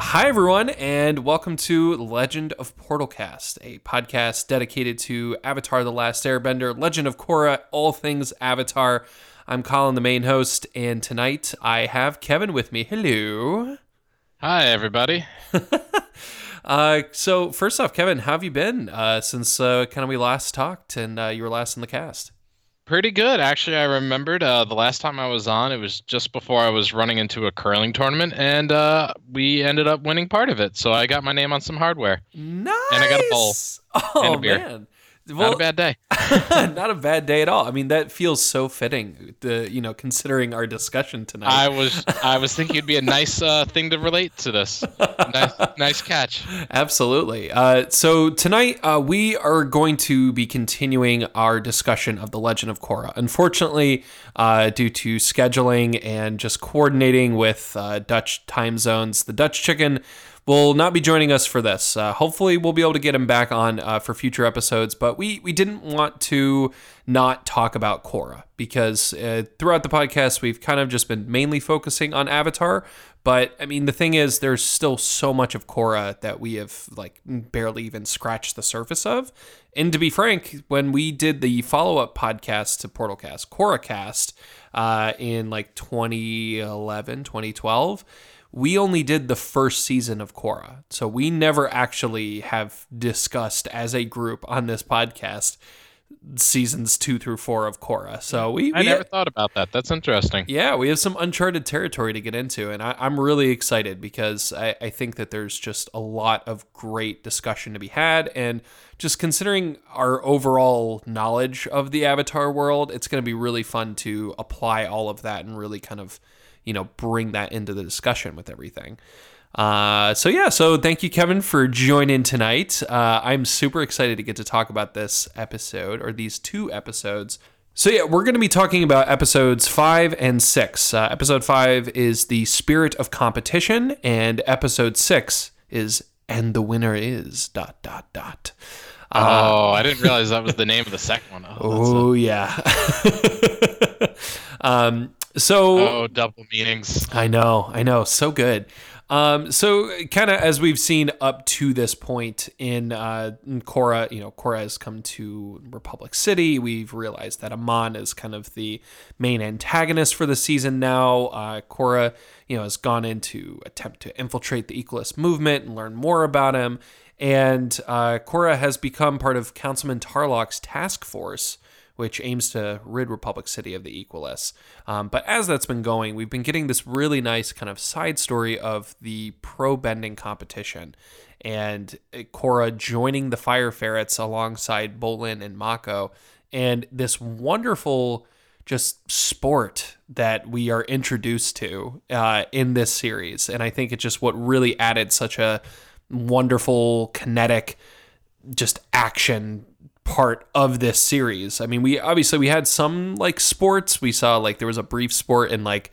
Uh, hi, everyone, and welcome to Legend of Portalcast, a podcast dedicated to Avatar The Last Airbender, Legend of Korra, all things Avatar. I'm Colin, the main host, and tonight I have Kevin with me. Hello. Hi, everybody. uh, so, first off, Kevin, how have you been uh, since uh, kind of we last talked and uh, you were last in the cast? Pretty good, actually. I remembered uh, the last time I was on, it was just before I was running into a curling tournament, and uh, we ended up winning part of it. So I got my name on some hardware. Nice. And I got a bowl. Oh and a beer. man. Not a bad day. not a bad day at all. I mean, that feels so fitting. The you know, considering our discussion tonight. I was I was thinking it'd be a nice uh, thing to relate to this. Nice, nice catch. Absolutely. Uh, so tonight uh, we are going to be continuing our discussion of the Legend of Korra. Unfortunately, uh, due to scheduling and just coordinating with uh, Dutch time zones, the Dutch chicken will not be joining us for this. Uh, hopefully, we'll be able to get him back on uh, for future episodes. But we we didn't want to not talk about Korra because uh, throughout the podcast we've kind of just been mainly focusing on Avatar. But I mean, the thing is, there's still so much of Korra that we have like barely even scratched the surface of. And to be frank, when we did the follow up podcast to Portalcast, KorraCast, uh, in like 2011, 2012 we only did the first season of Korra. So we never actually have discussed as a group on this podcast seasons two through four of Korra. So we, I we never thought about that. That's interesting. yeah, we have some uncharted territory to get into, and I, I'm really excited because I, I think that there's just a lot of great discussion to be had, and just considering our overall knowledge of the Avatar world, it's going to be really fun to apply all of that and really kind of you know bring that into the discussion with everything. Uh, so yeah, so thank you, Kevin, for joining tonight. Uh, I'm super excited to get to talk about this episode or these two episodes. So yeah, we're going to be talking about episodes five and six. Uh, episode five is the spirit of competition, and episode six is and the winner is dot dot dot. oh, I didn't realize that was the name of the second one. Oh, Oh, yeah. um, so oh double meanings. I know, I know, so good. Um, so kind of as we've seen up to this point in uh, in Korra, you know, Korra has come to Republic City. We've realized that Amon is kind of the main antagonist for the season now. Uh, Korra, you know, has gone in to attempt to infiltrate the Equalist movement and learn more about him. And uh, Korra has become part of Councilman Tarrlok's task force which aims to rid Republic City of the Equalists. Um, but as that's been going, we've been getting this really nice kind of side story of the pro bending competition and Korra joining the Fire Ferrets alongside Bolin and Mako, and this wonderful just sport that we are introduced to uh, in this series. And I think it's just what really added such a wonderful kinetic just action part of this series. I mean, we obviously we had some like sports. We saw like there was a brief sport in like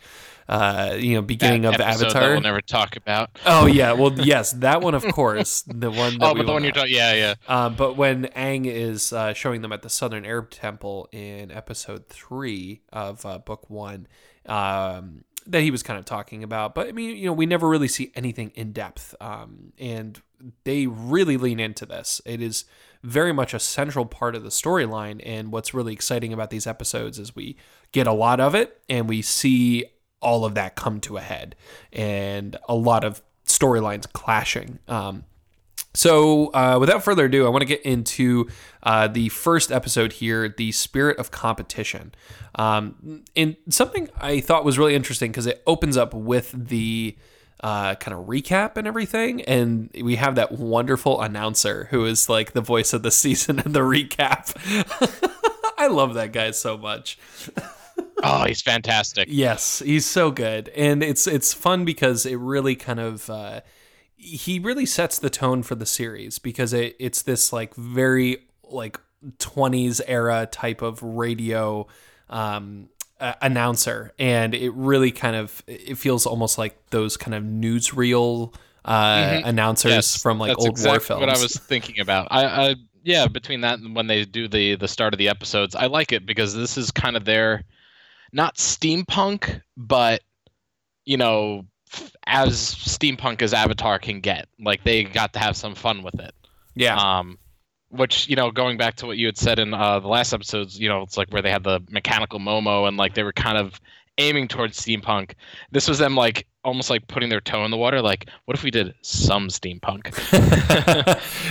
uh you know beginning That of Avatar. that we'll never talk about. oh yeah, well yes, that one of course, the one that Oh, but the one you're talking. Yeah, yeah. Uh, but when Aang is uh, showing them at the Southern Air Temple in episode three of uh, book one, um, that he was kind of talking about. But I mean, you know, we never really see anything in depth, um, and they really lean into this. It is very much a central part of the storyline, and what's really exciting about these episodes is we get a lot of it, and we see all of that come to a head, and a lot of storylines clashing. Um, so, uh, without further ado, I want to get into uh, the first episode here, the spirit of competition. Um, and something I thought was really interesting because it opens up with the uh, kind of recap and everything, and we have that wonderful announcer who is like the voice of the season and the recap. I love that guy so much. Oh, he's fantastic. Yes, he's so good, and it's it's fun because it really kind of uh, he really sets the tone for the series because it, it's this like very like 20s era type of radio um, uh, announcer, and it really kind of it feels almost like those kind of newsreel uh, announcers Yes, from like old war exactly films. What I was thinking about. I, I yeah, between that and when they do the the start of the episodes, I like it because this is kind of their not steampunk, but you know, as steampunk as Avatar can get. Like they got to have some fun with it. Yeah. Um, which you know, going back to what you had said in uh, the last episodes, you know, it's like where they had the mechanical Momo and like they were kind of aiming towards steampunk. This was them like almost like putting their toe in the water. Like, what if we did some steampunk?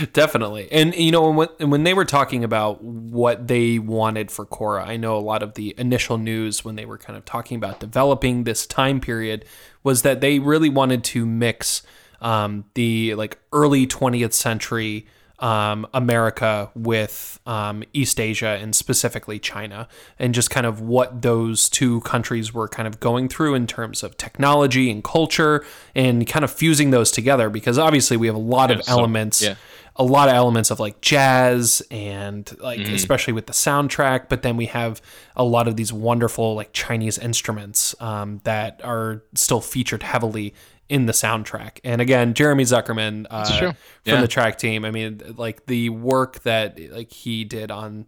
Definitely. And you know when when they were talking about what they wanted for Korra I know a lot of the initial news when they were kind of talking about developing this time period was that they really wanted to mix um, the like early 20th century um, America with um, East Asia and specifically China, and just kind of what those two countries were kind of going through in terms of technology and culture, and kind of fusing those together because obviously we have a lot Yeah, of so- elements. yeah. A lot of elements of like jazz and like Mm-hmm. especially with the soundtrack, but then we have a lot of these wonderful like Chinese instruments um, that are still featured heavily in the soundtrack. And again, Jeremy Zuckerman uh, from Yeah. the track team. I mean, like the work that like he did on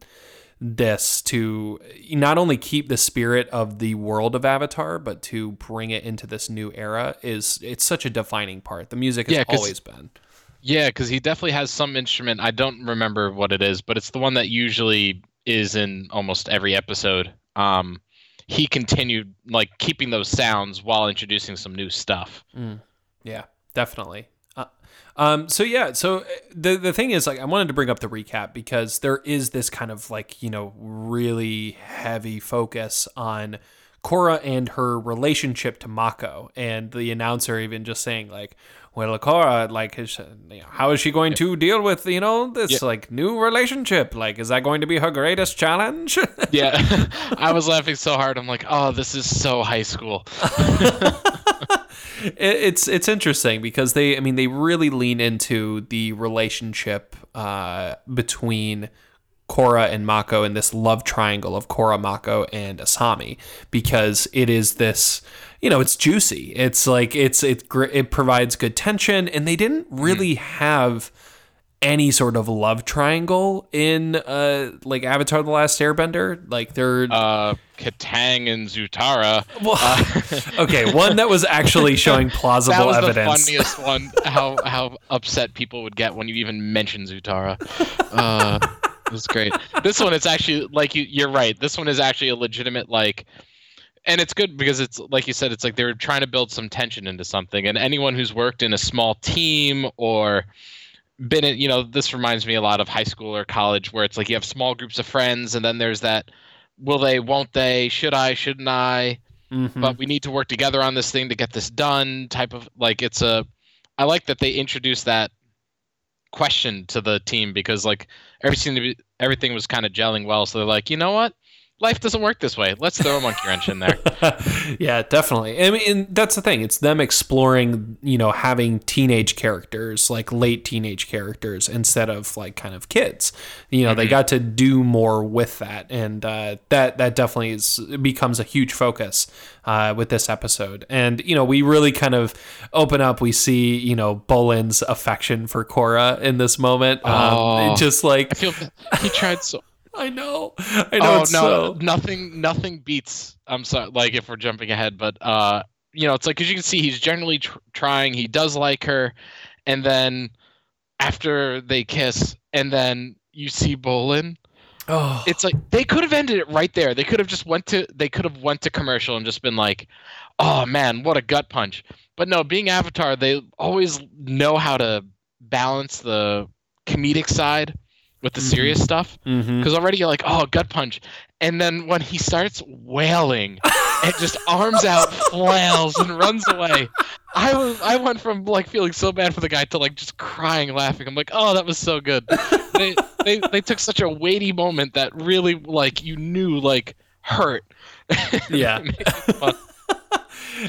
this to not only keep the spirit of the world of Avatar, but to bring it into this new era is it's such a defining part. The music has Yeah, always been. Yeah, because he definitely has some instrument. I don't remember what it is, but it's the one that usually is in almost every episode. Um, he continued like keeping those sounds while introducing some new stuff. Yeah, definitely. Uh, um, so yeah, so uh, the the thing is, like, I wanted to bring up the recap because there is this kind of like you know really heavy focus on Korra and her relationship to Mako, and the announcer even just saying like, "Well, Korra, like, you know, how is she going to deal with you know this like new relationship? Like, is that going to be her greatest challenge?" Yeah, I was laughing so hard. I'm like, oh, this is so high school. It- it's it's interesting because they I mean they really lean into the relationship uh, between Korra and Mako and this love triangle of Korra, Mako, and Asami because it is this you know it's juicy it's like it's it it provides good tension and they didn't really have any sort of love triangle in uh like Avatar the Last Airbender like they're Uh, Kataang and Zutara. well, okay one that was actually showing plausible That was evidence the funniest one. How how upset people would get when you even mention Zutara. Uh, it was great. This one, it's actually like you. You're right. This one is actually a legitimate like, and it's good because it's like you said. It's like they're trying to build some tension into something. And anyone who's worked in a small team or been in, you know, this reminds me a lot of high school or college where it's like you have small groups of friends, and then there's that. Will they? Won't they? Should I? Shouldn't I? Mhm. but we need to work together on this thing to get this done type of like it's a i like that they introduced that question to the team because like everything everything was kind of gelling well so they're like you know what life doesn't work this way let's throw a monkey wrench in there yeah, definitely. I mean, that's the thing. It's them exploring, you know, having teenage characters, like late teenage characters, instead of like kind of kids. You know, they got to do more with that, and uh, that that definitely is becomes a huge focus uh, with this episode. And you know, we really kind of open up. We see, you know, Bolin's affection for Korra in this moment. Um, Oh. just like i feel he tried so I know, I know. oh no so nothing nothing beats i'm sorry like if we're jumping ahead but uh you know it's like because you can see he's generally tr- trying he does like her and then after they kiss and then you see bolin oh, it's like they could have ended it right there. They could have just went to they could have went to commercial and just been like, "Oh man, what a gut punch." But no, being Avatar, they always know how to balance the comedic side with the mm-hmm. serious stuff. Mm-hmm. Because already you're like, "Oh, gut punch," and then when he starts wailing and just arms out, flails, and runs away. I was I went from like feeling so bad for the guy to like just crying, laughing. I'm like, oh, that was so good. they they they took such a weighty moment that really like you knew like hurt. Yeah.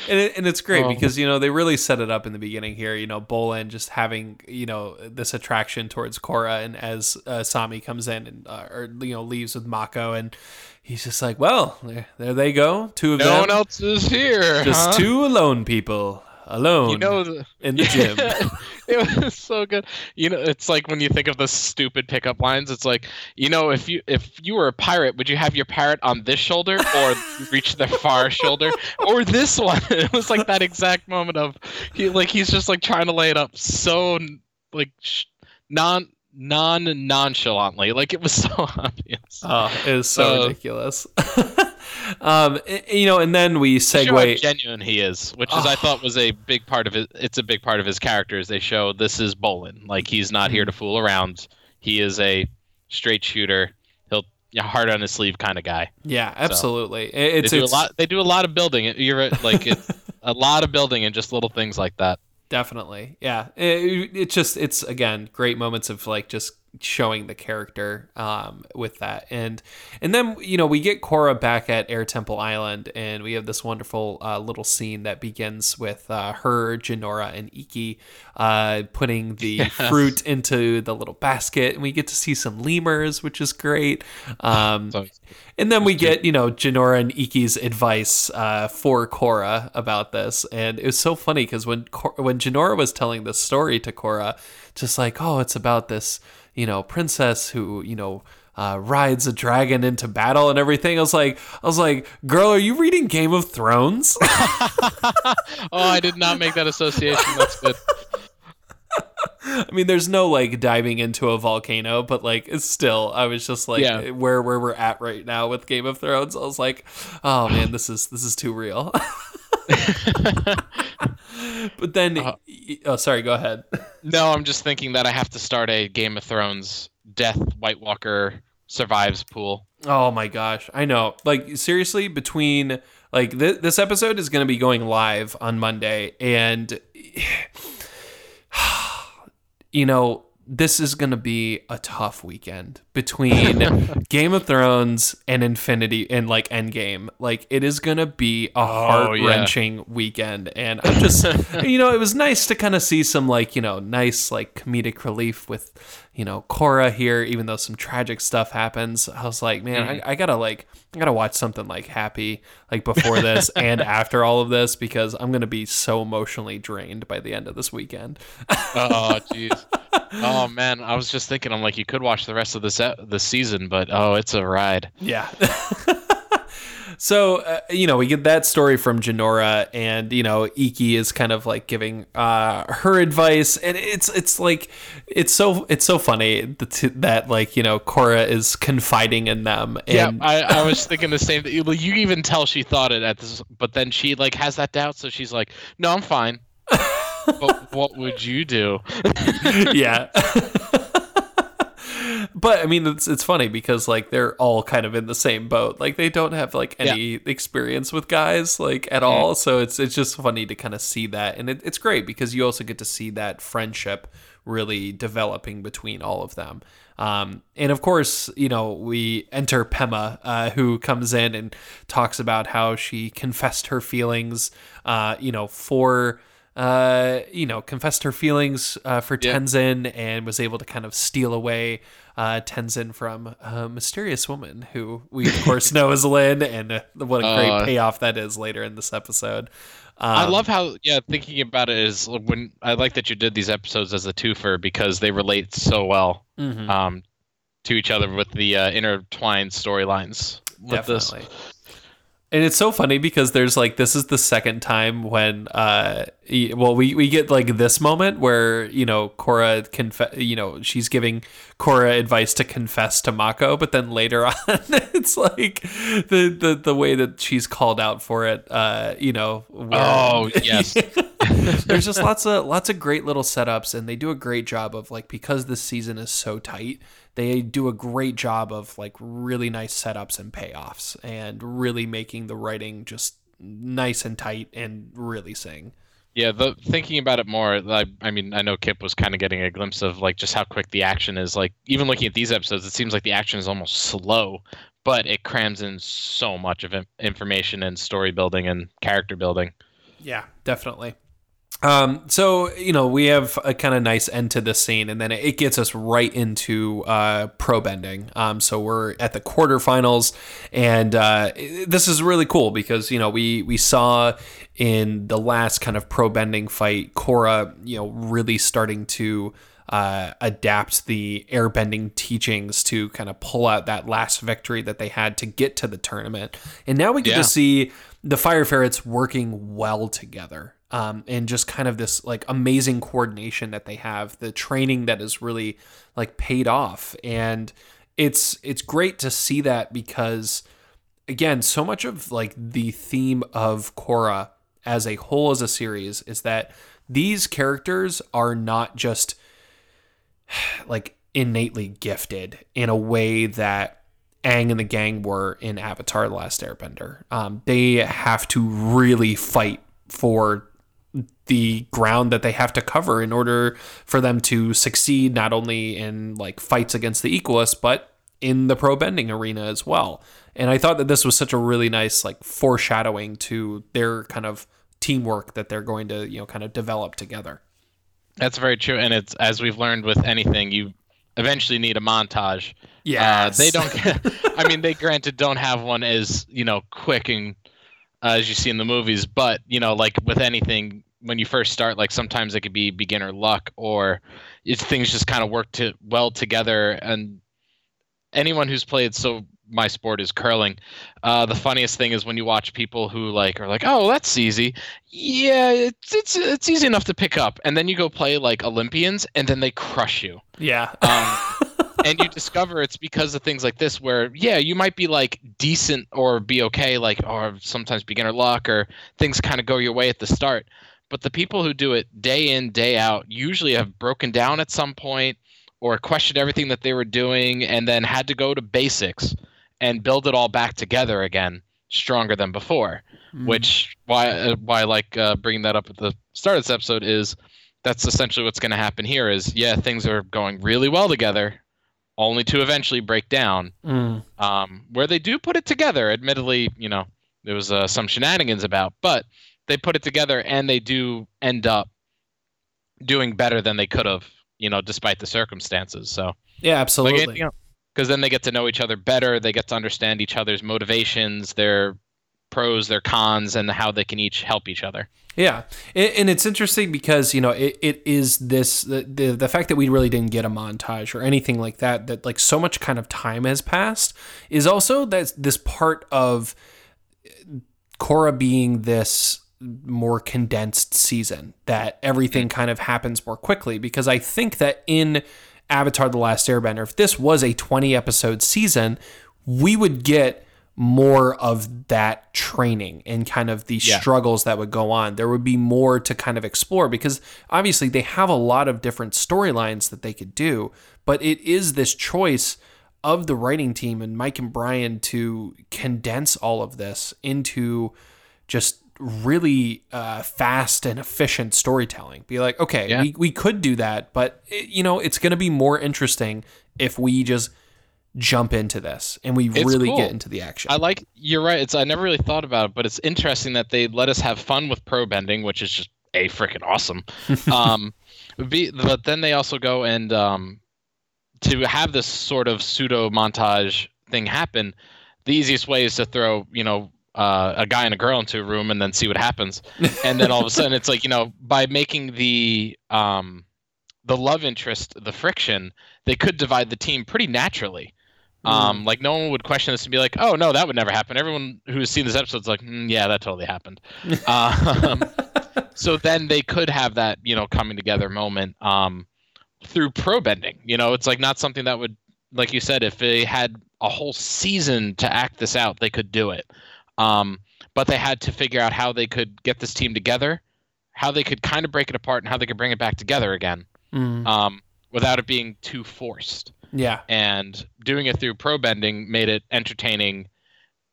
And, it, and it's great Oh. because you know they really set it up in the beginning here. You know, Bolin just having you know this attraction towards Korra, and as uh, Sami comes in and uh, or you know leaves with Mako, and he's just like, well, there, there they go, two of no them, one else is here. just huh? two alone people. Alone You know, the, in the gym. it was so good. You know, it's like when you think of the stupid pickup lines. It's like, you know, if you if you were a pirate, would you have your parrot on this shoulder or reach the far shoulder or this one? It was like that exact moment of he like he's just like trying to lay it up so like sh- non non nonchalantly. Like it was so obvious. Oh, it is so Uh, ridiculous. Um, you know, and then we Show how segue. genuine he is, which is I thought was a big part of it. It's a big part of his character. Is they show this is Bolin, like he's not here to fool around. He is a straight shooter. He'll heart on his sleeve kind of guy. Yeah, absolutely. They It's, do it's a lot. They do a lot of building. You're like it's a lot of building and just little things like that. definitely. Yeah, it, it's just it's again great moments of like just showing the character um, with that. And and then you know we get Korra back at Air Temple Island and we have this wonderful uh, little scene that begins with uh, her Jinora and Ikki uh, putting the Yes. fruit into the little basket and we get to see some lemurs which is great. Um, and then we get, you know, Jinora and Ikki's advice uh, for Korra about this, and it was so funny because when Cor- when Jinora was telling this story to Korra, just like, oh, it's about this, you know, princess who, you know, uh, rides a dragon into battle and everything. I was like, I was like, girl, are you reading Game of Thrones? oh, I did not make that association. That's good. I mean, there's no like diving into a volcano, but like it's still, I was just like, Yeah. where where we're at right now with Game of Thrones. I was like, oh man, this is this is too real. but then, Uh, oh, sorry, go ahead. No, I'm just thinking that I have to start a Game of Thrones Death White Walker survives pool. Oh my gosh, I know. Like seriously, between like th- this episode is going to be going live on Monday, and you know this is going to be a tough weekend between Game of Thrones and Infinity and like Endgame. Like it is going to be a oh, heart wrenching weekend, and I'm just you know it was nice to kind of see some like you know nice like comedic relief with you know Korra here, even though some tragic stuff happens. I was like, man, mm-hmm. I, I gotta like I gotta watch something like happy like before this and after all of this because I'm gonna be so emotionally drained by the end of this weekend. Oh, jeez. oh man, I was just thinking. I'm like, you could watch the rest of this the season, but oh, it's a ride. Yeah. so, uh, you know, we get that story from Jinora and, you know, Ikki is kind of like giving uh, her advice and it's it's like it's so it's so funny that, that like, you know, Korra is confiding in them and yeah, I, I was thinking the same thing. You you even tell she thought it at this, but then she like has that doubt, so she's like, "No, I'm fine." but what would you do? yeah. but I mean, it's it's funny because like they're all kind of in the same boat. Like they don't have like any experience with guys like at all. So it's it's just funny to kind of see that, and it, it's great because you also get to see that friendship really developing between all of them. Um, and of course, you know, we enter Pema, uh, who comes in and talks about how she confessed her feelings, uh, you know, for uh, you know, confessed her feelings uh, for Yeah. Tenzin and was able to kind of steal away uh, Tenzin from a mysterious woman who we, of course, know is Lin, and uh, what a great Uh, payoff that is later in this episode. Um, I love how yeah, thinking about it is when I like that you did these episodes as a twofer because they relate so well mhm, um, to each other with the uh, intertwined storylines. With this, definitely. And it's so funny because there's like this is the second time when uh well we we get like this moment where you know Korra conf- you know she's giving Korra advice to confess to Mako but then later on it's like the the the way that she's called out for it uh you know where- Oh, yes. there's just lots of lots of great little setups and they do a great job of like because this season is so tight they do a great job of like really nice setups and payoffs and really making the writing just nice and tight and really sing Yeah, the thinking about it more, I, I mean, I know Kip was kind of getting a glimpse of like just how quick the action is. Like even looking at these episodes, it seems like the action is almost slow, but it crams in so much of information and story building and character building. yeah definitely Um, so you know we have a kind of nice end to this scene, and then it gets us right into uh, pro bending. Um, so we're at the quarterfinals, and uh, this is really cool because you know we we saw in the last kind of pro bending fight, Korra, you know, really starting to uh, adapt the airbending teachings to kind of pull out that last victory that they had to get to the tournament. And now we get Yeah. to see the Fire Ferrets working well together. Um, and just kind of this like amazing coordination that they have, the training that is really like paid off, and it's it's great to see that because again, so much of like the theme of Korra as a whole as a series is that these characters are not just like innately gifted in a way that Aang and the gang were in Avatar: The Last Airbender. Um, they have to really fight for the ground that they have to cover in order for them to succeed not only in like fights against the equalists but in the pro bending arena as well and i thought that this was such a really nice like foreshadowing to their kind of teamwork that they're going to you know kind of develop together That's very true, and it's as we've learned with anything, you eventually need a montage. yeah Uh, they don't. I mean, they granted don't have one as you know quick and uh, as you see in the movies, but you know, like with anything, when you first start, like sometimes it could be beginner luck, or things just kind of work to well together. And anyone who's played so my sport is curling. Uh, the funniest thing is when you watch people who like are like, "Oh, that's easy." Yeah, it's it's it's easy enough to pick up, and then you go play like Olympians, and then they crush you yeah um, and you discover it's because of things like this where yeah you might be like decent or be okay like or sometimes beginner luck or things kind of go your way at the start. But the people who do it day in day out usually have broken down at some point or questioned everything that they were doing and then had to go to basics and build it all back together again stronger than before which why uh, why I like uh, bringing that up at the start of this episode is that's essentially what's going to happen here is yeah things are going really well together only to eventually break down. Mm. um, where they do put it together admittedly you know there was uh, some shenanigans about but they put it together and they do end up doing better than they could have you know despite the circumstances. So yeah like absolutely. It, you know because then they get to know each other better. They get to understand each other's motivations their pros their cons and how they can each help each other Yeah, and and it's interesting because you know it, it is this the, the the fact that we really didn't get a montage or anything like that that like so much kind of time has passed is also that this part of Korra being this more condensed season that everything mm-hmm. kind of happens more quickly. Because I think that in Avatar the Last Airbender if this was a 20 episode season we would get more of that training and kind of the Yeah. struggles that would go on there would be more to kind of explore because obviously they have a lot of different storylines that they could do but it is this choice of the writing team and Mike and Brian to condense all of this into just really uh, fast and efficient storytelling. Be like, okay, Yeah. we, we could do that, but it, you know, it's going to be more interesting if we just jump into this and we It's really cool. get into the action. I like you're right. It's I never really thought about it, but it's interesting that they let us have fun with pro bending, which is just a freaking awesome. um, be, but then they also go and um, to have this sort of pseudo montage thing happen. The easiest way is to throw you know uh, a guy and a girl into a room and then see what happens, and then all of a sudden it's like you know by making the um, the love interest the friction, they could divide the team pretty naturally. Um, like no one would question this and be like, "Oh no, that would never happen." Everyone who's seen this episode's like, mm, "Yeah, that totally happened." um, so then they could have that, you know, coming together moment um, through pro bending. You know, it's like not something that would, like you said, if they had a whole season to act this out, they could do it. Um, but they had to figure out how they could get this team together, how they could kind of break it apart, and how they could bring it back together again Mm, um, without it being too forced yeah, and doing it through pro bending made it entertaining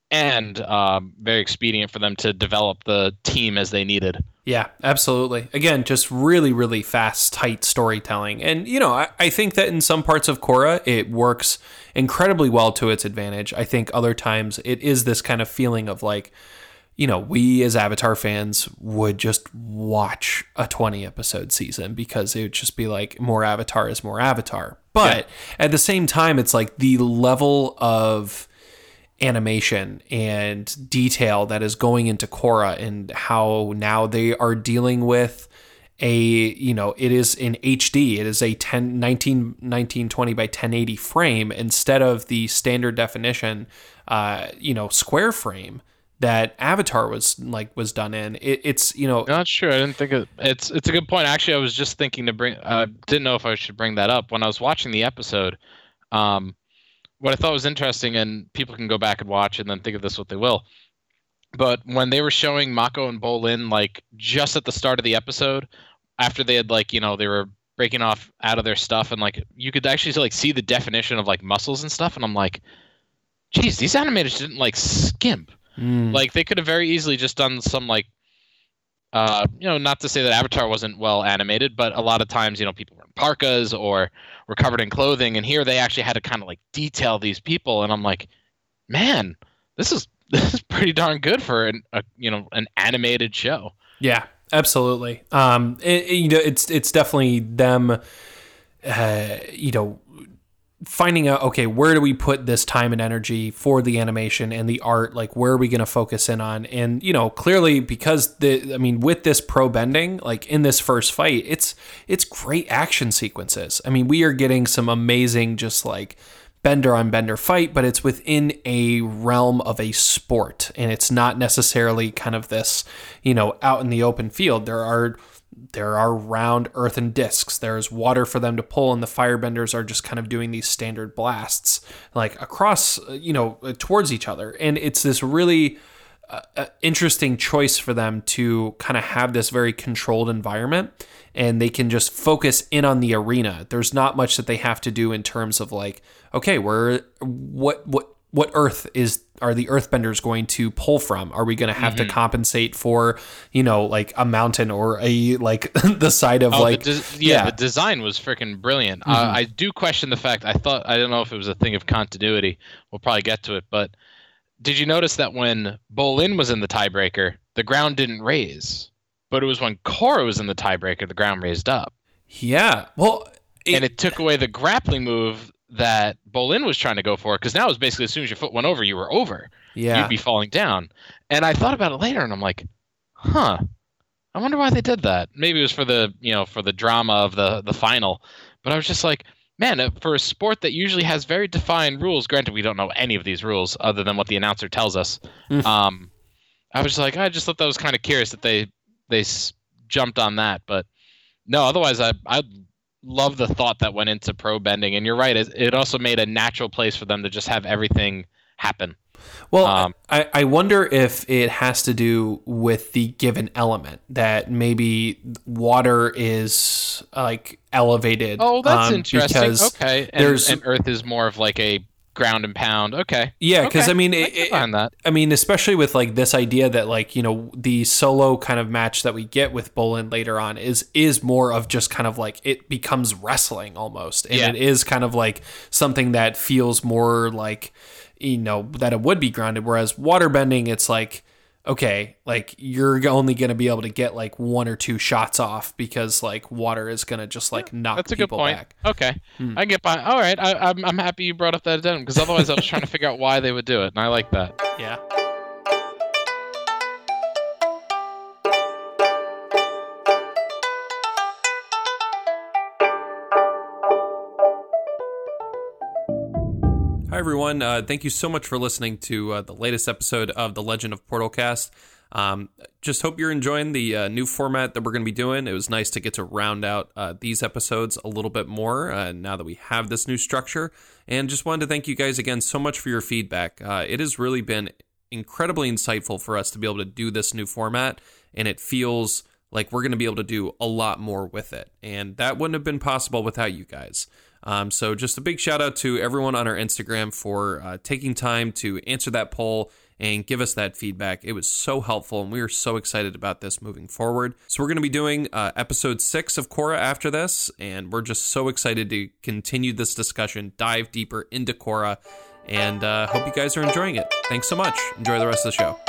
and um, very expedient for them to develop the team as they needed. yeah, absolutely. Again, just really, really fast, tight storytelling. And, you know, I, I think that in some parts of Korra, it works incredibly well to its advantage. I think other times it is this kind of feeling of like, you know, we as Avatar fans would just watch a 20 episode season because it would just be like more Avatar is more Avatar. But yeah. at the same time, it's like the level of animation and detail that is going into Korra and how now they are dealing with a you know it is in HD it is a 10 19 1920 by 1080 frame instead of the standard definition uh you know square frame that Avatar was like was done in. It, it's you know not sure. I didn't think it, it's it's a good point. Actually, I was just thinking to bring. Uh, didn't know if I should bring that up when I was watching the episode. Um, what I thought was interesting, and people can go back and watch and then think of this what they will. But when they were showing Mako and Bolin, like just at the start of the episode, after they had like you know they were breaking off out of their stuff, and like you could actually like see the definition of like muscles and stuff, and I'm like, geez, these animators didn't like skimp Mm. Like they could have very easily just done some like uh, you know, not to say that Avatar wasn't well animated, but a lot of times, you know, people were in parkas or were covered in clothing, and here they actually had to kind of like detail these people, and I'm like, man, this is this is pretty darn good for an, a you know an animated show. Yeah, absolutely. Um, it, it, you know, it's it's definitely them. Uh, you know, finding out okay where do we put this time and energy for the animation and the art? Like where are we going to focus in on? And you know clearly because the i mean with this pro bending like in this first fight it's it's great action sequences. I mean we are getting some amazing just like bender on bender fight but it's within a realm of a sport. And it's not necessarily kind of this you know out in the open field. There are there are round earthen discs. There's water for them to pull, and the firebenders are just kind of doing these standard blasts, like across, uh, you know, uh, towards each other. And it's this really uh, uh, interesting choice for them to kind of have this very controlled environment, and they can just focus in on the arena. There's not much that they have to do in terms of like, okay, we're what what what earth is are the earthbenders going to pull from? Are we going to have mm-hmm. to compensate for you know like a mountain or a like the side of oh, like de- yeah, yeah, the design was freaking brilliant. Mm-hmm. uh, i do question the fact i thought i don't know if it was a thing of continuity. We'll probably get to it but did you notice that when bolin was in the tiebreaker the ground didn't raise but it was when Korra was in the tiebreaker the ground raised up? Yeah. Well it, and it took away the grappling move that Bolin was trying to go for because now it was basically as soon as your foot went over, you were over. Yeah. You'd be falling down. And I thought about it later and I'm like, huh. I wonder why they did that. Maybe it was for the, you know, for the drama of the the final. But I was just like, man, uh, for a sport that usually has very defined rules, granted we don't know any of these rules other than what the announcer tells us. Mm. um I was just like, I just thought that was kind of curious that they they s- jumped on that, but no, otherwise I I love the thought that went into pro bending, and you're right. It, also made a natural place for them to just have everything happen. Well, um, I, I wonder if it has to do with the given element that maybe water is like elevated. Oh, that's um, interesting. Okay, and, there's and Earth is more of like a ground and pound. Okay. Yeah, because okay. I mean, it, I, that. I mean, especially with like this idea that like you know the solo kind of match that we get with Bolin later on is is more of just kind of like it becomes wrestling almost, and yeah. it is kind of like something that feels more like you know that it would be grounded. Whereas waterbending, it's like okay, like you're only going to be able to get like one or two shots off because like water is going to just like knock That's a good point. Back. Okay, hmm. I get by. All right, I, I'm I'm happy you brought up that addendum because otherwise I was trying to figure out why they would do it, and I like that. Yeah. Hi, everyone. Uh, thank you so much for listening to uh, the latest episode of The Legend of Portalcast. Um, just hope you're enjoying the uh, new format that we're going to be doing. It was nice to get to round out uh, these episodes a little bit more uh, now that we have this new structure. And just wanted to thank you guys again so much for your feedback. Uh, it has really been incredibly insightful for us to be able to do this new format, and it feels like we're going to be able to do a lot more with it. And that wouldn't have been possible without you guys. Um, so just a big shout out to everyone on our Instagram for uh, taking time to answer that poll and give us that feedback. It was so helpful, and we are so excited about this moving forward. So, we're going to be doing uh, episode six of Korra after this, and we're just so excited to continue this discussion, dive deeper into Korra, and uh, hope you guys are enjoying it. Thanks so much. Enjoy the rest of the show.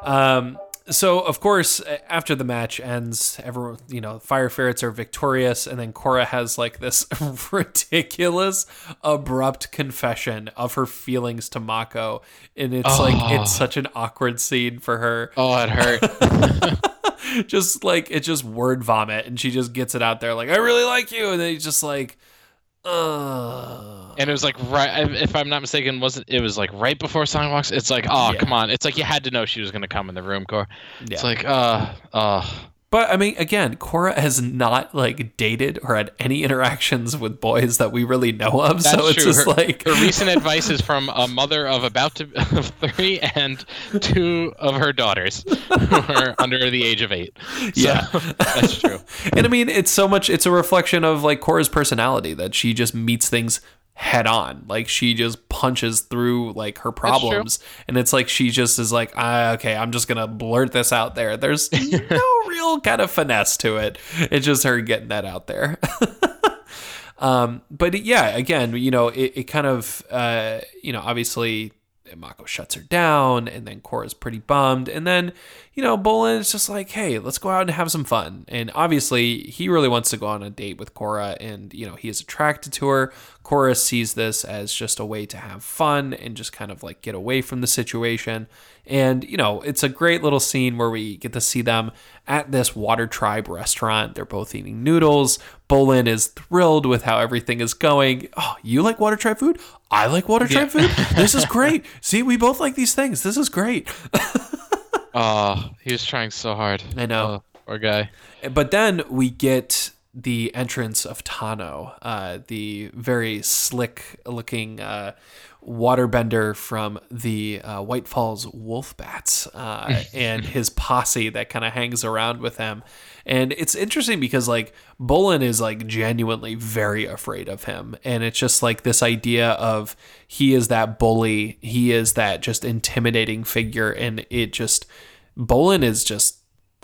Um, so of course, after the match ends, everyone, you know, Fire Ferrets are victorious, and then Korra has like this ridiculous, abrupt confession of her feelings to Mako, and it's oh. like it's ah. such an awkward scene for her. Oh, it hurt. just like it's just word vomit, and she just gets it out there like, "I really like you," and then he's just like uh, and it was like right if I'm not mistaken, wasn't it was like right before Song walks? It's like, oh yeah. come on. It's like you had to know she was gonna come in the room, Korra. Yeah. It's like, uh uh but I mean, again, Korra has not like dated or had any interactions with boys that we really know of. That's so it's true. just her, like her recent advice is from a mother of about to of three and two of her daughters who are under the age of eight. So, yeah, that's true. and I mean, it's so much. It's a reflection of like Korra's personality that she just meets things head on. Like she just punches through like her problems, and it's like she just is like, ah, okay, I'm just gonna blurt this out there. There's no real kind of finesse to it. It's just her getting that out there. um, but yeah, again, you know, it, it kind of, uh, you know, obviously Mako shuts her down, and then Korra's pretty bummed. And then, you know, Bolin is just like, hey, let's go out and have some fun. And obviously, he really wants to go on a date with Korra, and, you know, he is attracted to her. Korra sees this as just a way to have fun and just kind of like get away from the situation. And, you know, it's a great little scene where we get to see them at this Water Tribe restaurant. They're both eating noodles. Bolin is thrilled with how everything is going. Oh, you like Water Tribe food? I like Water Tribe yeah. food. This is great. See, we both like these things. This is great. oh, he was trying so hard. I know. Oh, poor guy. But then we get the entrance of Tahno, uh, the very slick looking uh, waterbender from the uh, White Falls Wolf Bats uh, and his posse that kind of hangs around with him. And it's interesting because like Bolin is like genuinely very afraid of him. And it's just like this idea of he is that bully, he is that just intimidating figure. And it just, Bolin is just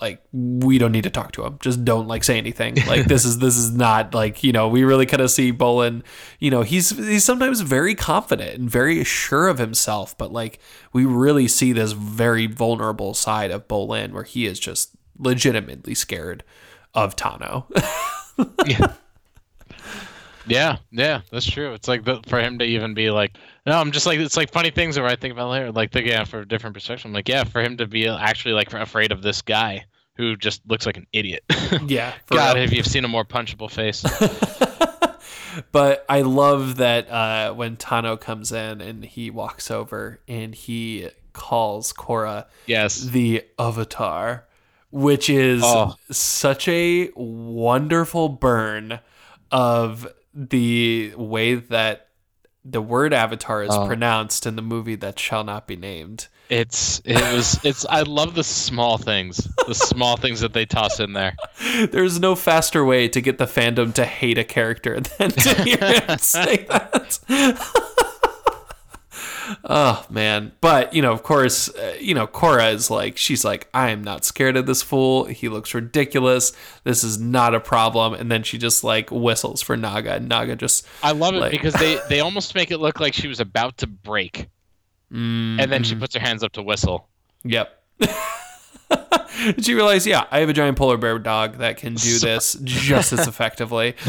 like we don't need to talk to him. Just don't like say anything. Like this is this is not like you know we really kind of see Bolin you know he's he's sometimes very confident and very sure of himself but like we really see this very vulnerable side of Bolin where he is just legitimately scared of Tahno. Yeah. Yeah yeah that's true. It's like the, for him to even be like no, I'm just like it's like funny things where I think about later, like thinking yeah, for a different perspective. I'm like, yeah, for him to be actually like afraid of this guy who just looks like an idiot. yeah. God, real. have you seen a more punchable face? but I love that uh, when Tahno comes in and he walks over and he calls Korra yes the Avatar, which is oh. such a wonderful burn of the way that the word avatar is oh. pronounced in the movie that shall not be named. It's it was it's I love the small things. The small things that they toss in there. There's no faster way to get the fandom to hate a character than to hear him say that. Oh man. But you know of course uh, you know korra is like she's like i am not scared of this fool. He looks ridiculous. This is not a problem. And then she just like whistles for naga and naga just i love it because they they almost make it look like she was about to break mm-hmm. and then she puts her hands up to whistle. Yep. Did she realized, yeah, I have a giant polar bear dog that can do this just as effectively.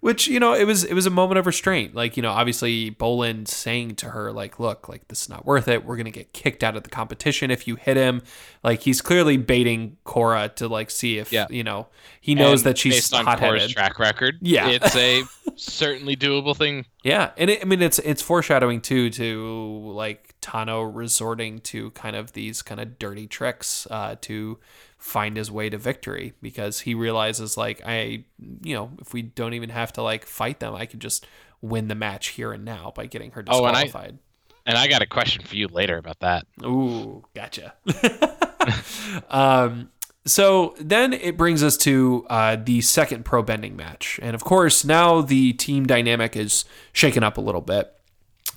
Which you know it was it was a moment of restraint. Like you know obviously bolin saying to her like look like this is not worth it. We're gonna get kicked out of the competition if you hit him. Like he's clearly baiting korra to like see if yeah. you know he knows and that she's based on. Korra's track record yeah. it's a certainly doable thing yeah and it, i mean it's it's foreshadowing too to like tahno resorting to kind of these kind of dirty tricks uh to find his way to victory because he realizes like I you know if we don't even have to like fight them I could just win the match here and now by getting her disqualified. Oh, and, I, and I got a question for you later about that. Ooh, gotcha. um so then it brings us to uh, the second pro bending match. And of course, now the team dynamic is shaken up a little bit.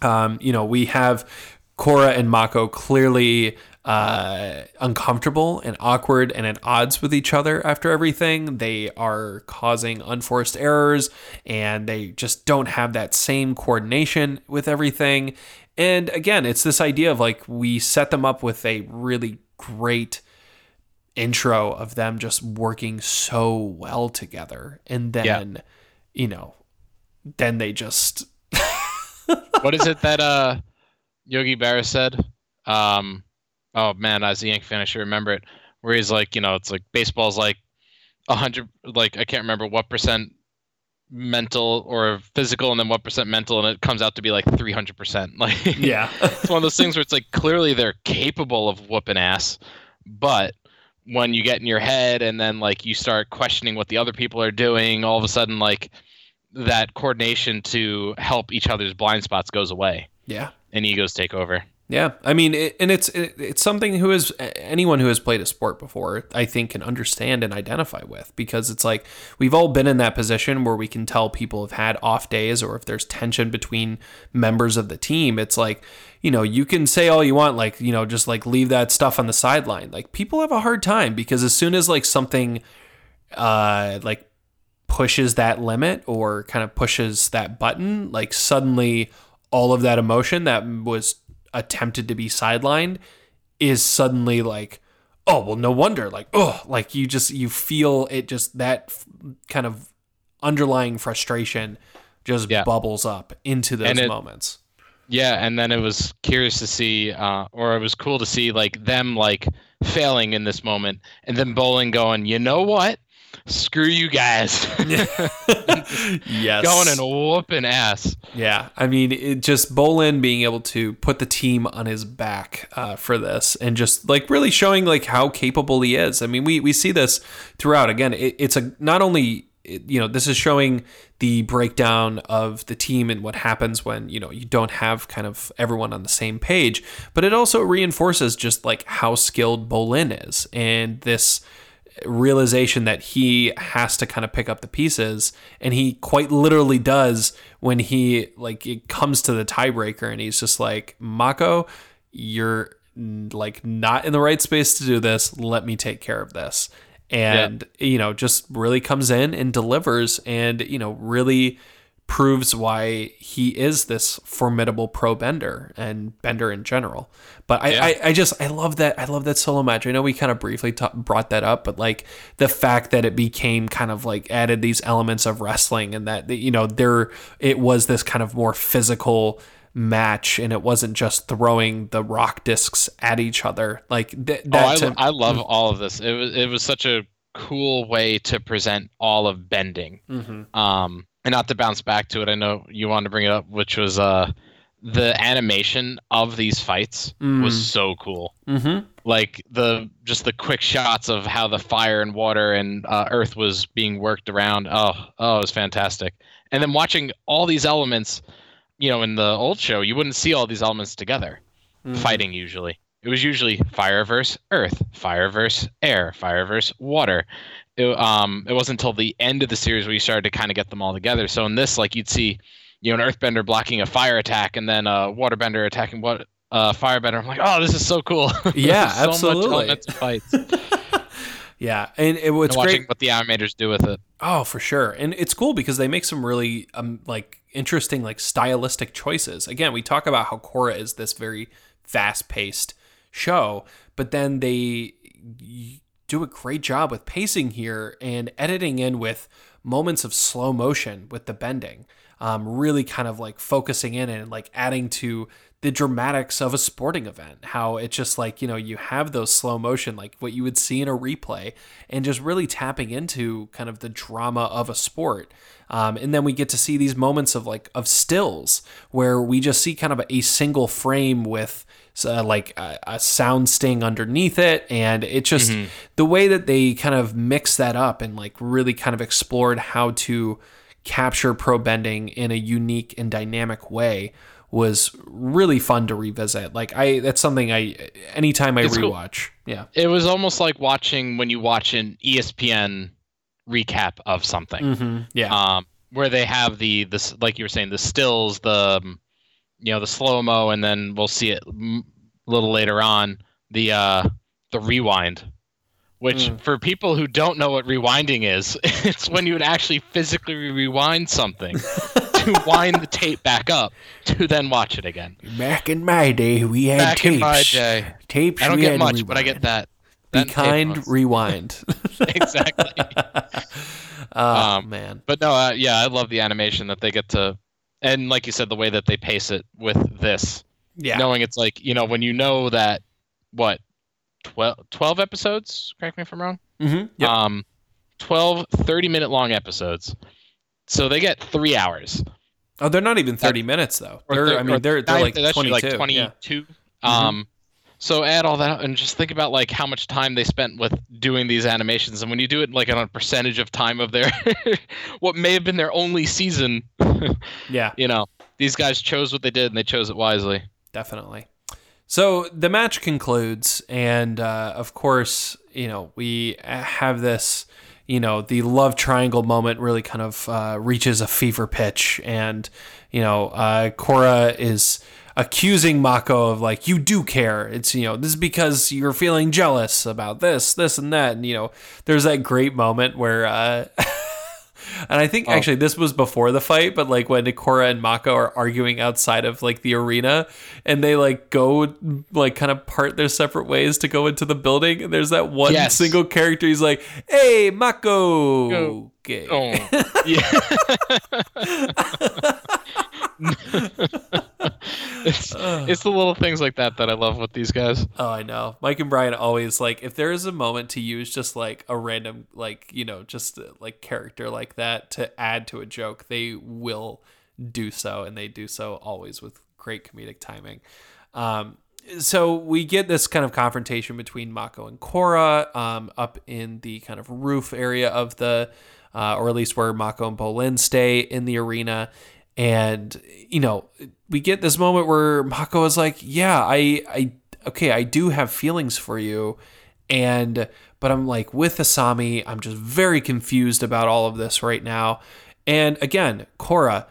Um, you know, we have Korra and Mako clearly uh, uncomfortable and awkward and at odds with each other after everything. They are causing unforced errors and they just don't have that same coordination with everything. And again, it's this idea of like we set them up with a really great intro of them just working so well together. And then, Yeah. you know, then they just what is it that uh Yogi Berra said? Um, oh man, as a Yankee fan, I should remember it. Where he's like, you know, it's like baseball's like a hundred, like I can't remember what percent mental or physical, and then what percent mental, and it comes out to be like three hundred percent. Like, yeah. it's one of those things where it's like clearly they're capable of whooping ass, but when you get in your head and then like you start questioning what the other people are doing, all of a sudden like that coordination to help each other's blind spots goes away yeah. and egos take over. Yeah, I mean, it, and it's it, it's something who is anyone who has played a sport before, I think, can understand and identify with because it's like we've all been in that position where we can tell people have had off days or if there's tension between members of the team. It's like you know you can say all you want, like you know, just like leave that stuff on the sideline. Like people have a hard time because as soon as like something, uh, like pushes that limit or kind of pushes that button, like suddenly all of that emotion that was attempted to be sidelined is suddenly like, oh, well, no wonder. Like, oh, like you just, you feel it just that f- kind of underlying frustration just Yeah. bubbles up into those And it- moments. Yeah, and then it was curious to see, uh, or it was cool to see like them like failing in this moment, and then Bolin going, you know what? Screw you guys, yes. going and whooping ass. Yeah, I mean, it just Bolin being able to put the team on his back uh, for this, and just like really showing like how capable he is. I mean, we we see this throughout. Again, it, it's a not only you know this is showing the breakdown of the team and what happens when you know you don't have kind of everyone on the same page, but it also reinforces just like how skilled Bolin is and this realization that he has to kind of pick up the pieces and he quite literally does when he like it comes to the tiebreaker and he's just like mako you're like not in the right space to do this. Let me take care of this. And you know just really comes in and delivers and you know really proves why he is this formidable pro bender and bender in general. But I, Yeah. I, I just I love that I love that solo match. I know we kind of briefly ta- brought that up, but like the fact that it became kind of like added these elements of wrestling and that you know there it was this kind of more physical match and it wasn't just throwing the rock discs at each other like th- Oh, that I, to- I love all of this. It was it was such a cool way to present all of bending. Mhm. Um, and not to bounce back to it, I know you wanted to bring it up, which was uh, the animation of these fights Mm. was so cool. Mhm. Like the just the quick shots of how the fire and water and uh, earth was being worked around. Oh, oh, it was fantastic. And then watching all these elements, you know, in the old show, you wouldn't see all these elements together Mhm. fighting usually. It was usually fire versus earth, fire versus air, fire versus water. It, um, it wasn't until the end of the series where you started to kind of get them all together. So in this, like you'd see, you know, an earthbender blocking a fire attack and then a waterbender attacking what uh, firebender. I'm like, oh, this is so cool. Yeah, so absolutely. Much fights. yeah and it, watching great what the animators do with it. Oh, for sure. And it's cool because they make some really um like interesting like stylistic choices. Again, we talk about how Korra is this very fast-paced show, but then they do a great job with pacing here and editing in with moments of slow motion with the bending. Um, really kind of like focusing in and like adding to the dramatics of a sporting event. How it's just like, you know, you have those slow motion, like what you would see in a replay, and just really tapping into kind of the drama of a sport. Um, and then we get to see these moments of like of stills where we just see kind of a single frame with uh, like a, a sound sting underneath it, and it just the way that they kind of mix that up and like really kind of explored how to capture pro bending in a unique and dynamic way was really fun to revisit. Like I, that's something I anytime I It's cool. rewatch. Yeah. It was almost like watching when you watch an ESPN recap of something. Mm-hmm. Yeah. um, where they have the this like you were saying the stills, the um, you know the slow mo, and then we'll see it m- a little later on the uh, the rewind. Which Mm. for people who don't know what rewinding is, it's when you would actually physically rewind something to wind the tape back up to then watch it again. Back in my day, we had Back tapes. in my day, Tapes. I don't get had to much, but I get rewind. that. Be kind, was- rewind. exactly. oh Um, man. But no, uh, yeah, I love the animation that they get to, and like you said, the way that they pace it with this, Yeah. knowing it's like you know when you know that what 12, 12 episodes. Correct me if I'm wrong. Mm-hmm. Yep. Um, 12 30 minute long episodes. So they get three hours. oh, they're not even thirty minutes though. They're, I mean, they're they're like twenty two. like yeah. 22. Um, so add all that up and just think about like how much time they spent with doing these animations, and when you do it like on a percentage of time of their what may have been their only season, Yeah. you know, these guys chose what they did and they chose it wisely. definitely. So the match concludes, and uh, of course, you know, we have this, you know, the love triangle moment really kind of uh, reaches a fever pitch, and you know, uh, Korra is accusing Mako of like, you do care. It's you know, this is because you're feeling jealous about this, this, and that, and you know, there's that great moment where. Uh, And I think Oh. actually this was before the fight, but like when Ikora and Mako are arguing outside of like the arena and they like go like kind of part their separate ways to go into the building. And there's that one Yes. single character. He's like, hey, Mako. Go. Okay. Oh, yeah. it's, it's the little things like that that I love with these guys. Oh, I know. Mike and Brian always like if there is a moment to use just like a random like you know just uh, like character like that to add to a joke, they will do so, and they do so always with great comedic timing. Um, so we get this kind of confrontation between Mako and Korra um, up in the kind of roof area of the, uh, or at least where Mako and Bolin stay in the arena. And, you know, we get this moment where Mako is like, yeah, I, I, okay, I do have feelings for you. And, but I'm like with Asami, I'm just very confused about all of this right now. And again, Korra,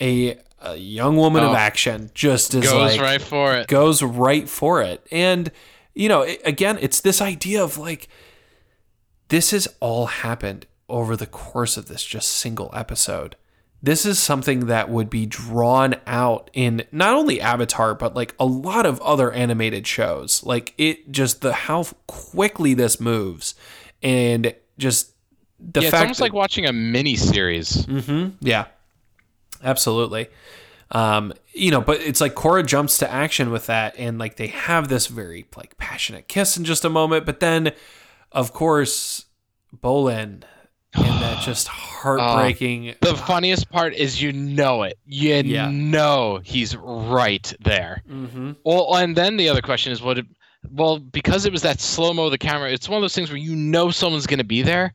a, a young woman of Oh. action, just is Goes like, right for it. goes right for it. And, you know, it, again, it's this idea of like, this has all happened over the course of this just single episode. This is something that would be drawn out in not only Avatar, but like a lot of other animated shows. Like it just the how quickly this moves and just the yeah, it's almost that- like watching a mini series. Mm-hmm. Yeah, absolutely. Um, you know, but it's like Korra jumps to action with that, and like they have this very like passionate kiss in just a moment, but then, of course, Bolin and that just heartbreaking. The funniest part is you know it. You Yeah. know he's right there. mm-hmm. Well, and then the other question is what? It, well, because it was that slow mo of the camera, it's one of those things where you know someone's going to be there,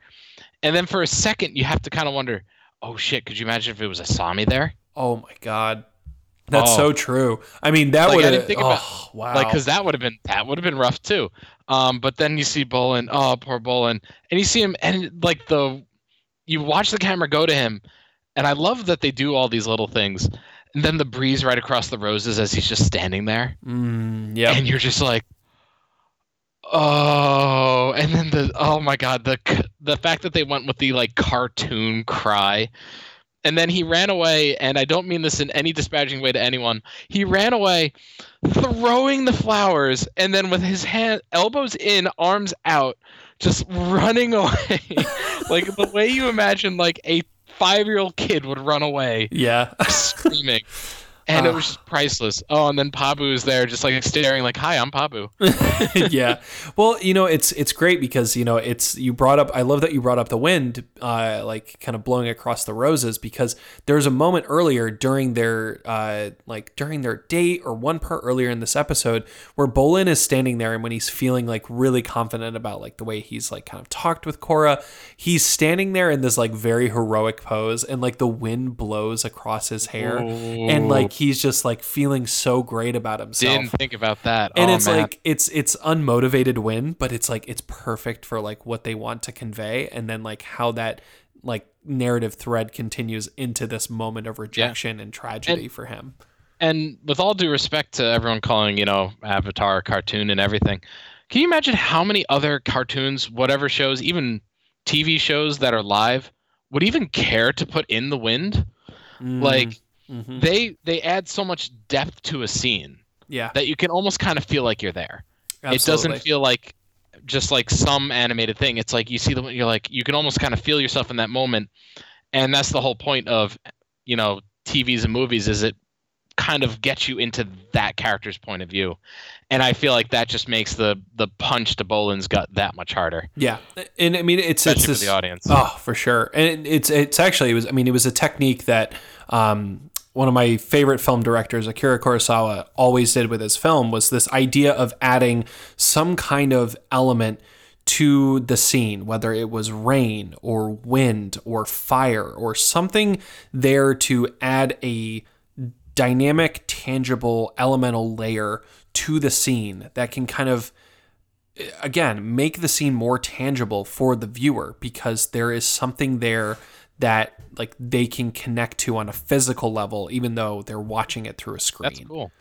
and then for a second you have to kind of wonder, oh shit, could you imagine if it was Asami there? Oh my god, that's Oh. so true. I mean, that Like, I would didn't think about- Oh wow. Like, because that would have been that would have been rough too. Um, but then you see Bolin, oh poor Bolin, and you see him, and like the, you watch the camera go to him, and I love that they do all these little things, and then the breeze right across the roses as he's just standing there, mm, yeah. and you're just like, oh, and then the oh my god, the the fact that they went with the like cartoon cry. And then he ran away, and I don't mean this in any disparaging way to anyone. He ran away, throwing the flowers, and then with his hand elbows in, arms out, just running away, like the way you imagine like a five-year-old kid would run away, yeah. screaming. And it Ah. was just priceless. Oh, and then Pabu is there, just like staring, like, "Hi, I'm Pabu." yeah. Well, you know, it's it's great because you know it's you brought up. I love that you brought up the wind, uh, like kind of blowing across the roses because there's a moment earlier during their uh, like during their date or one part earlier in this episode where Bolin is standing there and when he's feeling like really confident about like the way he's like kind of talked with Korra, he's standing there in this like very heroic pose and like the wind blows across his hair and like he's just like feeling so great about himself didn't think about that. and oh, it's man. like it's it's unmotivated win but it's like it's perfect for like what they want to convey and then like how that like narrative thread continues into this moment of rejection and tragedy for him and with all due respect to everyone calling, you know, Avatar a cartoon and everything, can you imagine how many other cartoons, whatever shows, even TV shows that are live, would even care to put in the wind? Mm, Like Mhm. they they add so much depth to a scene Yeah, that you can almost kind of feel like you're there. It doesn't feel like just like some animated thing. It's like you see them, you're like you can almost kind of feel yourself in that moment, and that's the whole point of you know TVs and movies is it kind of gets you into that character's point of view, and I feel like that just makes the the punch to Bolin's gut that much harder, Yeah, and I mean it's it's this, for the audience. Oh, for sure. And it's it's actually it was I mean it was a technique that um, one of my favorite film directors, Akira Kurosawa, always did with his film was this idea of adding some kind of element to the scene, whether it was rain or wind or fire or something there to add a dynamic, tangible, elemental layer to the scene that can kind of again make the scene more tangible for the viewer because there is something there that like they can connect to on a physical level even though they're watching it through a screen That's cool.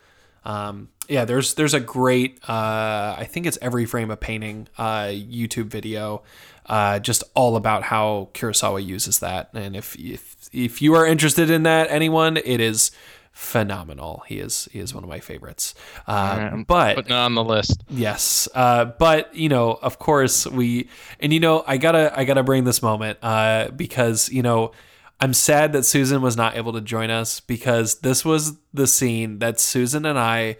um, yeah, there's there's a great uh, I think it's Every Frame a Painting uh, YouTube video, uh, just all about how Kurosawa uses that. And if if if you are interested in that, anyone, it is phenomenal. He is he is one of my favorites. Uh, but Putting on the list. Yes, uh, but you know, of course, we and you know, I gotta I gotta bring this moment uh, because you know, I'm sad that Susan was not able to join us because this was the scene that Susan and I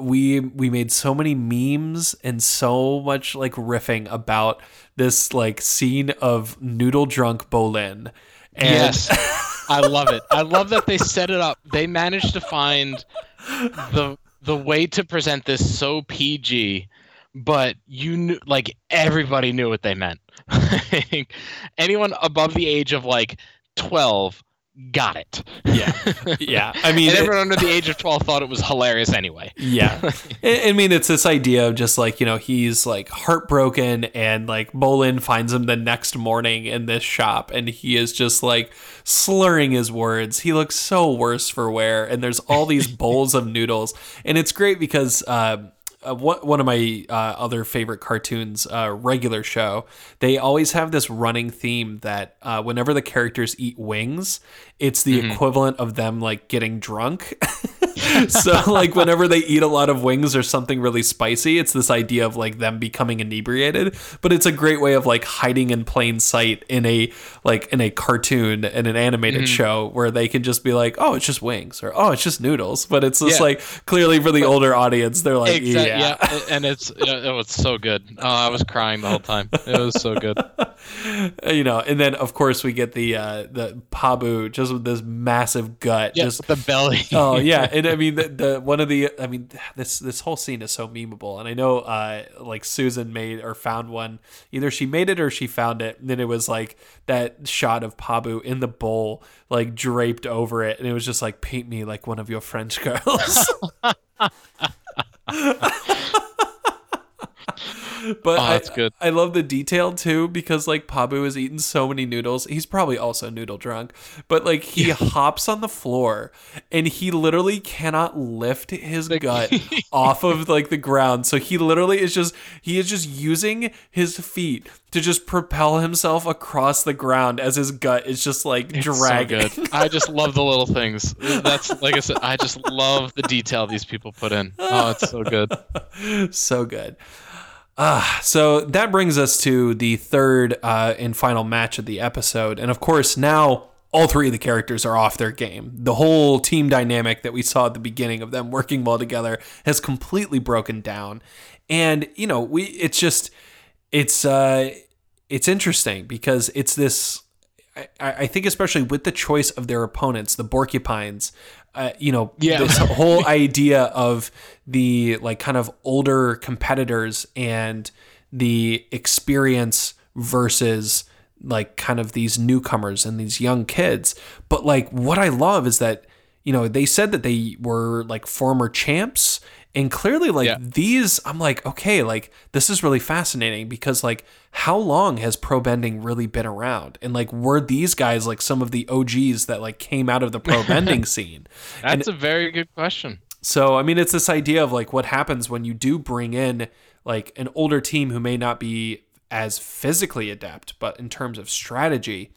we we made so many memes and so much like riffing about this like scene of noodle drunk Bolin. And yes, I love it. I love that they set it up. They managed to find the the way to present this so PG, but you knew like everybody knew what they meant. Anyone above the age of like twelve got it. yeah, yeah. I mean, and it- everyone under the age of twelve thought it was hilarious anyway. Yeah. I I mean, it's this idea of just like, you know, he's like heartbroken and like Bolin finds him the next morning in this shop and he is just like slurring his words. He looks so worse for wear. And there's all these bowls of noodles. And it's great because, uh, uh, one one of my uh, other favorite cartoons, uh, regular show, they always have this running theme that uh, whenever the characters eat wings, it's the equivalent of them like getting drunk. so like whenever they eat a lot of wings or something really spicy, it's this idea of like them becoming inebriated. But it's a great way of like hiding in plain sight in a like in a cartoon and an animated show where they can just be like, oh, it's just wings or oh, it's just noodles. But it's just Yeah. like clearly for the older audience, they're like, Exactly. yeah. Yeah. and it's it was so good. Oh, I was crying the whole time. It was so good. you know, and then of course we get the uh the Pabu just with this massive gut, Yeah, just the belly. oh yeah, and I mean the, the one of the I mean this this whole scene is so memeable, and I know uh like Susan made or found one either she made it or she found it, and then it was like that shot of Pabu in the bowl like draped over it, and it was just like paint me like one of your French girls. But Oh, I, that's good. I love the detail too because like Pabu has eaten so many noodles. He's probably also noodle drunk, but like he hops on the floor and he literally cannot lift his gut off of like the ground. So he literally is just he is just using his feet to just propel himself across the ground as his gut is just like It's so dragging. good. I just love the little things. That's like I said. I just love the detail these people put in. Oh, it's so good. so good. Ah, so that brings us to the third uh, and final match of the episode, and of course now all three of the characters are off their game. The whole team dynamic that we saw at the beginning of them working well together has completely broken down, and you know we it's just it's uh it's interesting because it's this I, I think especially with the choice of their opponents, the Porcupines, uh, you know, Yeah. this whole idea of the like kind of older competitors and the experience versus like kind of these newcomers and these young kids. But like what I love is that, you know, they said that they were like former champs and clearly like Yeah. these I'm like, okay, like this is really fascinating because like how long has pro bending really been around? And like were these guys like some of the OGs that like came out of the pro bending scene? That's a very good question. So, I mean, it's this idea of like what happens when you do bring in like an older team who may not be as physically adept, but in terms of strategy,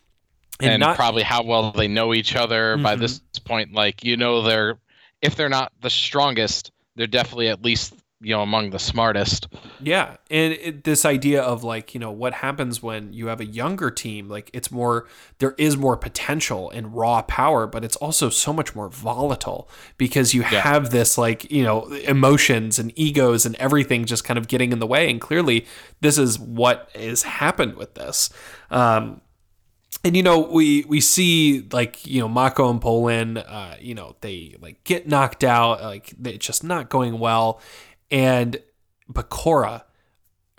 and, not- probably how well they know each other by Mhm. this point. Like you know, they're if they're not the strongest, they're definitely at least you know among the smartest. Yeah, and it, this idea of like you know what happens when you have a younger team, like it's more there is more potential and raw power, but it's also so much more volatile because you Yeah. have this like you know emotions and egos and everything just kind of getting in the way, and clearly this is what has happened with this. Um, and you know we we see like you know Mako and Bolin, uh, you know they like get knocked out, like it's just not going well, and but Korra,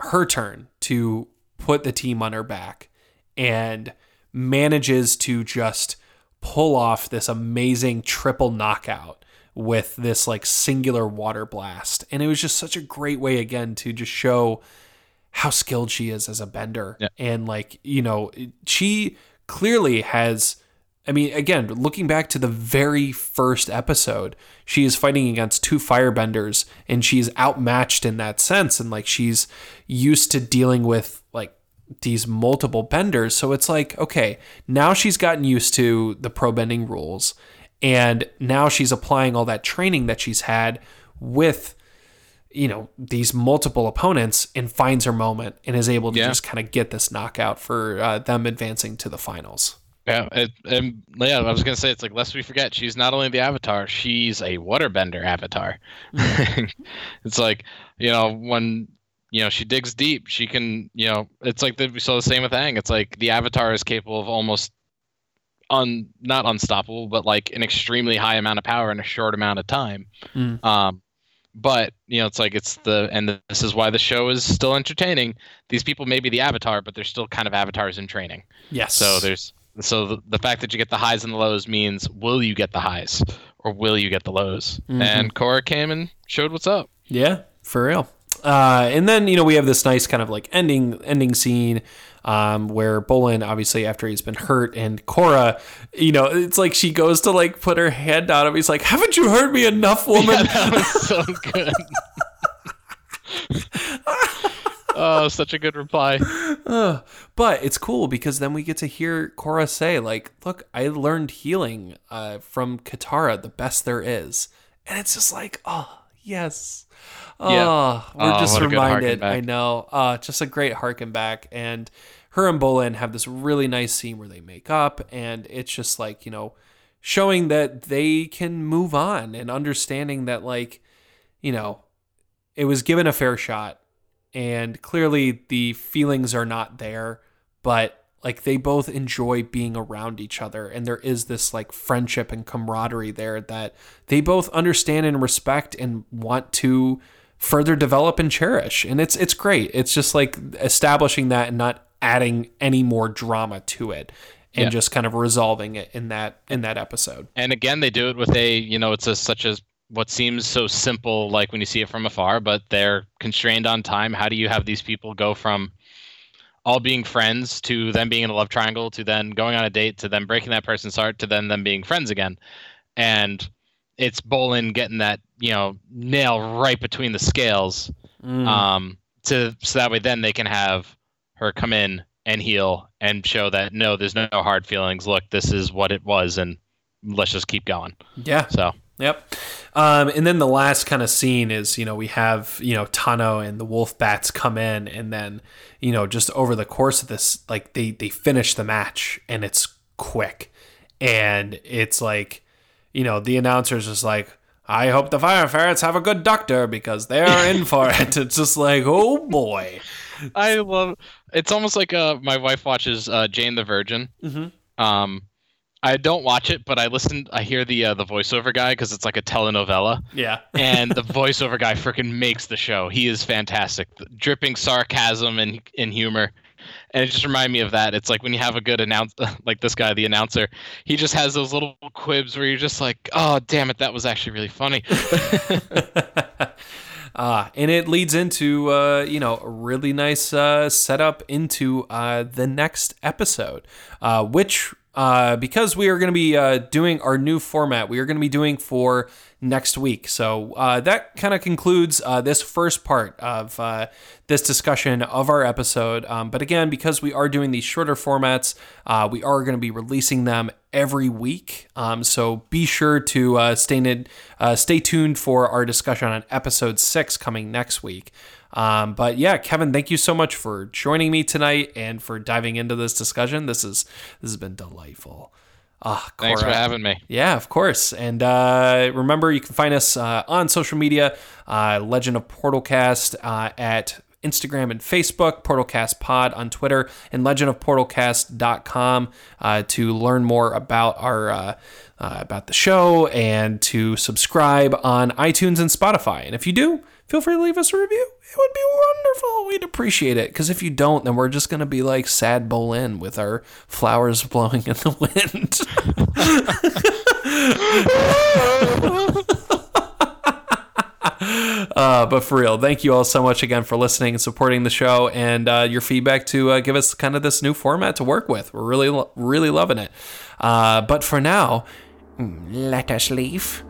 her turn to put the team on her back, and manages to just pull off this amazing triple knockout with this like singular water blast, and it was just such a great way again to just show how skilled she is as a bender. Yeah. and like you know she clearly has i mean again looking back to the very first episode she is fighting against two firebenders and she's outmatched in that sense. And like she's used to dealing with like these multiple benders. So it's like okay now she's gotten used to the pro bending rules and now she's applying all that training that she's had with you know these multiple opponents and finds her moment and is able to Yeah. just kind of get this knockout for uh, them advancing to the finals. Yeah, it, and yeah, I was gonna say it's like lest we forget she's not only the avatar, she's a waterbender avatar. it's like you know when you know she digs deep, she can you know it's like the, we saw the same with Aang. It's like the avatar is capable of almost un not unstoppable, but like an extremely high amount of power in a short amount of time. Mm. Um, but you know it's like it's the and this is why the show is still entertaining. These people may be the avatar, but they're still kind of avatars in training. Yes. So there's so the, the fact that you get the highs and the lows means will you get the highs or will you get the lows? Mhm. And Korra came and showed what's up. Yeah, for real. Uh, and then you know we have this nice kind of like ending ending scene um, where Bolin obviously after he's been hurt and Korra, you know, it's like she goes to like put her hand on him. He's like, "Haven't you heard me enough, woman?" Yeah, that was so good. oh, such a good reply. Ugh. but it's cool because then we get to hear Korra say, like, look, I learned healing uh, from Katara, the best there is. And it's just like, oh, yes. Oh, Yeah. we're Oh, just what a good harken reminded. I know. Uh, just a great harken back. And her and Bolin have this really nice scene where they make up. And it's just like, you know, showing that they can move on and understanding that, like, you know, it was given a fair shot and clearly the feelings are not there but like they both enjoy being around each other and there is this like friendship and camaraderie there that they both understand and respect and want to further develop and cherish and it's it's great it's just like establishing that and not adding any more drama to it and Yeah. just kind of resolving it in that in that episode And again, they do it with a you know it's a such as what seems so simple like when you see it from afar, but they're constrained on time. How do you have these people go from all being friends to them being in a love triangle to then going on a date to them breaking that person's heart to then them being friends again? And it's Bolin getting that you know nail right between the scales Mm. um, to so that way then they can have her come in and heal and show that no, there's no hard feelings. Look, this is what it was, and let's just keep going. yeah So Yep. Um, and then the last kind of scene is, you know, we have, you know, Tahno and the wolf bats come in and then, you know, just over the course of this, like they, they finish the match and it's quick. And it's like, you know, the announcer's just like, I hope the fire ferrets have a good doctor because they're in for it. It's just like, oh boy. I love. It's almost like uh, my wife watches uh, Jane the Virgin. Mm-hmm. Um, I don't watch it, but I listen. I hear the uh, the voiceover guy because it's like a telenovela, Yeah. and the voiceover guy freaking makes the show. He is fantastic, dripping sarcasm and and humor. And it just reminded me of that. It's like when you have a good announce, like this guy, the announcer, he just has those little quibs where you're just like, "Oh, damn it, that was actually really funny." uh, and it leads into uh, you know a really nice uh, setup into uh, the next episode, uh, which uh, because we are going to be uh, doing our new format, we are going to be doing for next week. So uh, that kind of concludes uh, this first part of uh, this discussion of our episode. Um, but again, because we are doing these shorter formats, uh, we are going to be releasing them every week. Um, so be sure to uh, stay, uh, stay tuned for our discussion on episode six coming next week. Um, but yeah, Kevin, thank you so much for joining me tonight and for diving into this discussion. This is this has been delightful. Ah, Thanks for having me. Yeah, of course. And uh, remember, you can find us uh, on social media, uh, Legend of Portalcast uh, at Instagram and Facebook, Portalcast Pod on Twitter, and legendofportalcast.com uh, to learn more about our uh, uh, about the show and to subscribe on iTunes and Spotify. And if you do, feel free to leave us a review. It would be wonderful. We'd appreciate it. Because if you don't, then we're just going to be like sad Bolin with our flowers blowing in the wind. uh, but for real, thank you all so much again for listening and supporting the show and uh, your feedback to uh, give us kind of this new format to work with. We're really, really loving it. Uh, but for now, let us leave